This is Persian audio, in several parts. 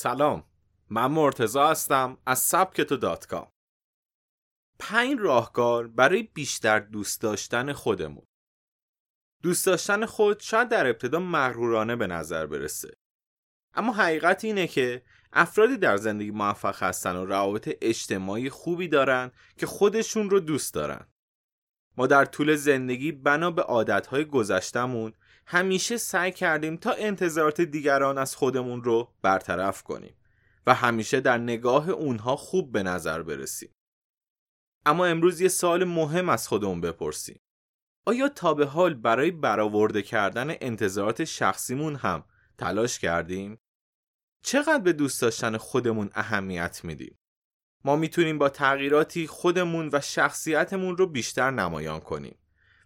سلام من مرتزا هستم از سبکتو دات کام. پنج راهکار برای بیشتر دوست داشتن خودمون. دوست داشتن خود شاید در ابتدا مغرورانه به نظر برسه. اما حقیقت اینه که افرادی در زندگی موفق هستن و روابط اجتماعی خوبی دارن که خودشون رو دوست دارن. ما در طول زندگی بنا به عادتهای گذشتمون همیشه سعی کردیم تا انتظارات دیگران از خودمون رو برطرف کنیم و همیشه در نگاه اونها خوب به نظر برسیم. اما امروز یه سال مهم از خودمون بپرسیم. آیا تا به حال برای برآورده کردن انتظارات شخصیمون هم تلاش کردیم؟ چقدر به دوست داشتن خودمون اهمیت میدیم؟ ما می‌تونیم با تغییراتی خودمون و شخصیتمون رو بیشتر نمایان کنیم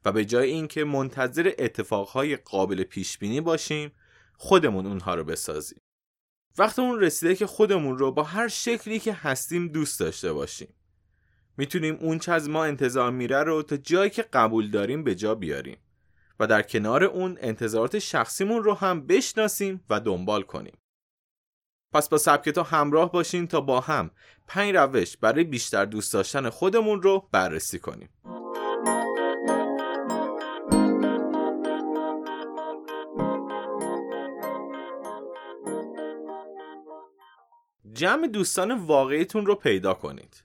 و به جای اینکه منتظر اتفاقهای قابل پیش بینی باشیم خودمون اونها رو بسازیم. وقتی اون رسیده که خودمون رو با هر شکلی که هستیم دوست داشته باشیم. می‌تونیم اون چه از ما انتظار میره رو تا جایی که قبول داریم به جا بیاریم و در کنار اون انتظارات شخصیمون رو هم بشناسیم و دنبال کنیم. پس با سبکتا همراه باشین تا با هم پنج روش برای بیشتر دوست داشتن خودمون رو بررسی کنیم. جمع دوستان واقعیتون رو پیدا کنید.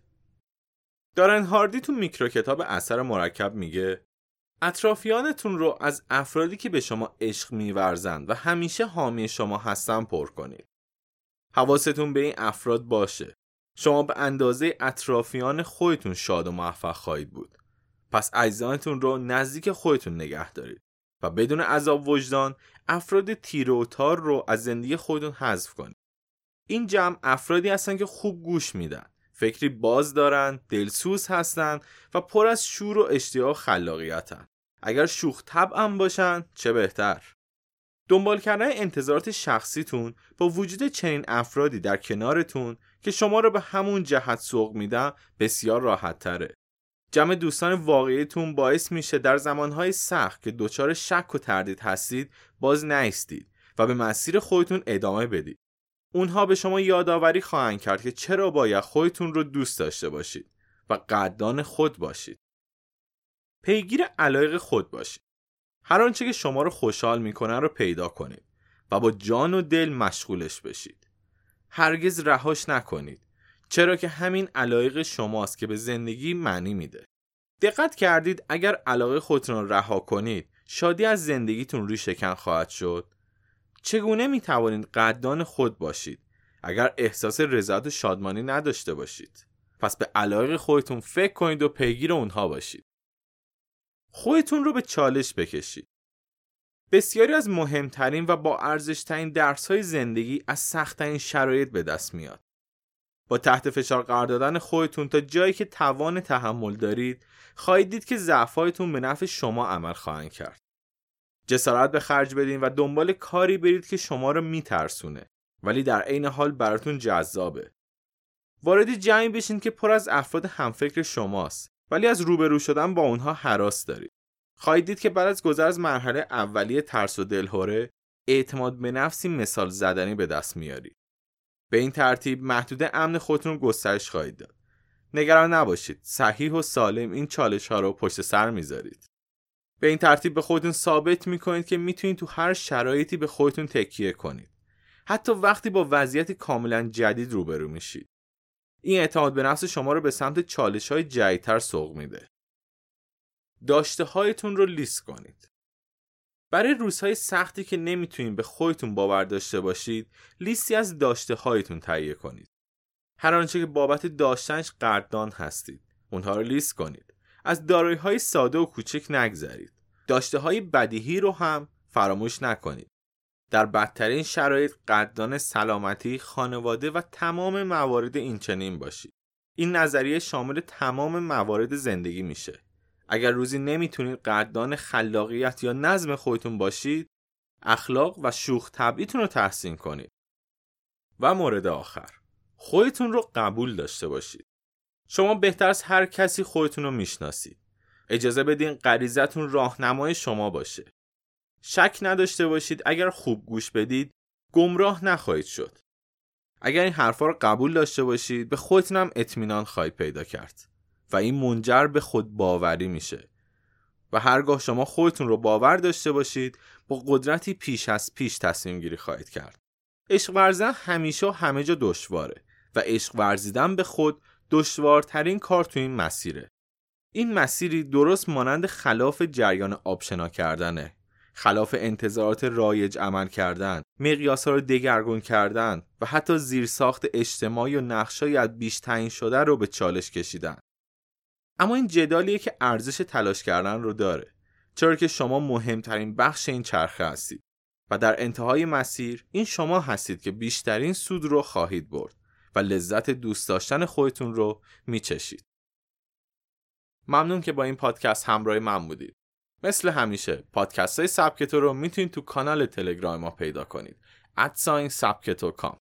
دارن هاردی تو میکرو کتاب اثر مرکب میگه اطرافیانتون رو از افرادی که به شما عشق میورزند و همیشه حامی شما هستن پر کنید. حواستون به این افراد باشه. شما به اندازه اطرافیان خودتون شاد و موفق خواهید بود. پس عزیزانتون رو نزدیک خودتون نگه دارید و بدون عذاب وجدان افراد تیر و تار رو از زندگی خودتون حذف کنید. این جمع افرادی هستن که خوب گوش میدن فکری باز دارن دلسوز هستن و پر از شور و اشتیاق خلاقیتن اگر شوخ طبعم باشن چه بهتر دنبال کردن انتظارات شخصیتون با وجود چنین افرادی در کنارتون که شما رو به همون جهت سوق میدن بسیار راحت تره. جمع دوستان واقعیتون باعث میشه در زمانهای سخت که دچار شک و تردید هستید باز نیستید و به مسیر خودتون ادامه بدید. اونها به شما یادآوری خواهند کرد که چرا باید خودتون رو دوست داشته باشید و قدردان خود باشید. پیگیر علایق خود باشید. هر آنچه که شما رو خوشحال می‌کنه رو پیدا کنید و با جان و دل مشغولش بشید. هرگز رهاش نکنید چرا که همین علایق شماست که به زندگی معنی میده. دقت کردید اگر علاقه خودتون رو رها کنید شادی از زندگیتون روی شکن خواهد شد چگونه می توانید قدردان خود باشید؟ اگر احساس رضایت و شادمانی نداشته باشید. پس به علایق خودتون فکر کنید و پیگیر اونها باشید. خودتون رو به چالش بکشید. بسیاری از مهمترین و با ارزشترین درس های زندگی از سختترین شرایط به دست میاد. با تحت فشار قرار دادن خودتون تا جایی که توان تحمل دارید خواهید دید که ضعفهایتون به نفع شما عمل خواهند کرد. جسارت به خرج بدین و دنبال کاری برید که شما رو میترسونه. ولی در عین حال براتون جذابه. وارد جمعی بشین که پر از افراد همفکر شماست ولی از روبرو شدن با اونها حراس دارید. خواهید دید که بعد از گذر از مرحله اولیه ترس و دلهوره اعتماد به نفسی مثال زدنی به دست میارید. به این ترتیب محدود امن خودتون رو گسترش خواهید داد. نگران نباشید صحیح و سالم این چالش ها رو پشت سر می‌ذارید. به این ترتیب به خودتون ثابت می‌کنید که می‌تونید تو هر شرایطی به خودتون تکیه کنید. حتی وقتی با وضعیت کاملا جدید روبرو میشید. این اعتماد به نفس شما رو به سمت چالش های جدیدتر سوق میده. داشته هایتون رو لیست کنید. برای روزهای سختی که نمی‌تونید به خودتون باور داشته باشید لیستی از داشته هایتون تهیه کنید. هر آنچه که بابت داشتنش قدردان هستید اونها رو لیست کنید. از دارایی های ساده و کوچک نگذرید. داشته های بدیهی رو هم فراموش نکنید. در بدترین شرایط قدردان سلامتی، خانواده و تمام موارد این چنین باشید. این نظریه شامل تمام موارد زندگی میشه. اگر روزی نمی‌تونید قدردان خلاقیت یا نظم خودتون باشید، اخلاق و شوخ طبعیتون رو تحسین کنید. و مورد آخر، خودتون رو قبول داشته باشید. شما بهتر از هر کسی خودتون رو می‌شناسید. اجازه بدین غریزتون راهنمای شما باشه. شک نداشته باشید اگر خوب گوش بدید گمراه نخواهید شد. اگر این حرفا رو قبول داشته باشید به خودتون هم اطمینان خواهید پیدا کرد و این منجر به خود باوری میشه و هرگاه شما خودتون رو باور داشته باشید با قدرتی پیش از پیش تصمیم گیری خواهید کرد عشق ورزیدن همیشه و همه جا دشواره و عشق ورزیدن به خود دشوارترین کار تو این مسیره. این مسیری درست مانند خلاف جریان آبشنا کردنه. خلاف انتظارات رایج عمل کردن مقیاس رو دگرگون کردن و حتی زیرساخت اجتماعی و نقشای از بیش تعیین شده رو به چالش کشیدن. اما این جدالیه که ارزش تلاش کردن رو داره. چرا که شما مهمترین بخش این چرخه هستید. و در انتهای مسیر این شما هستید که بیشترین سود رو خواهید برد. و لذت دوست داشتن خودتون رو میچشید. ممنون که با این پادکست همراه من بودید. مثل همیشه پادکست های سبکتو رو می‌تونید تو کانال تلگرام ما پیدا کنید. ادساین سبکتو کام.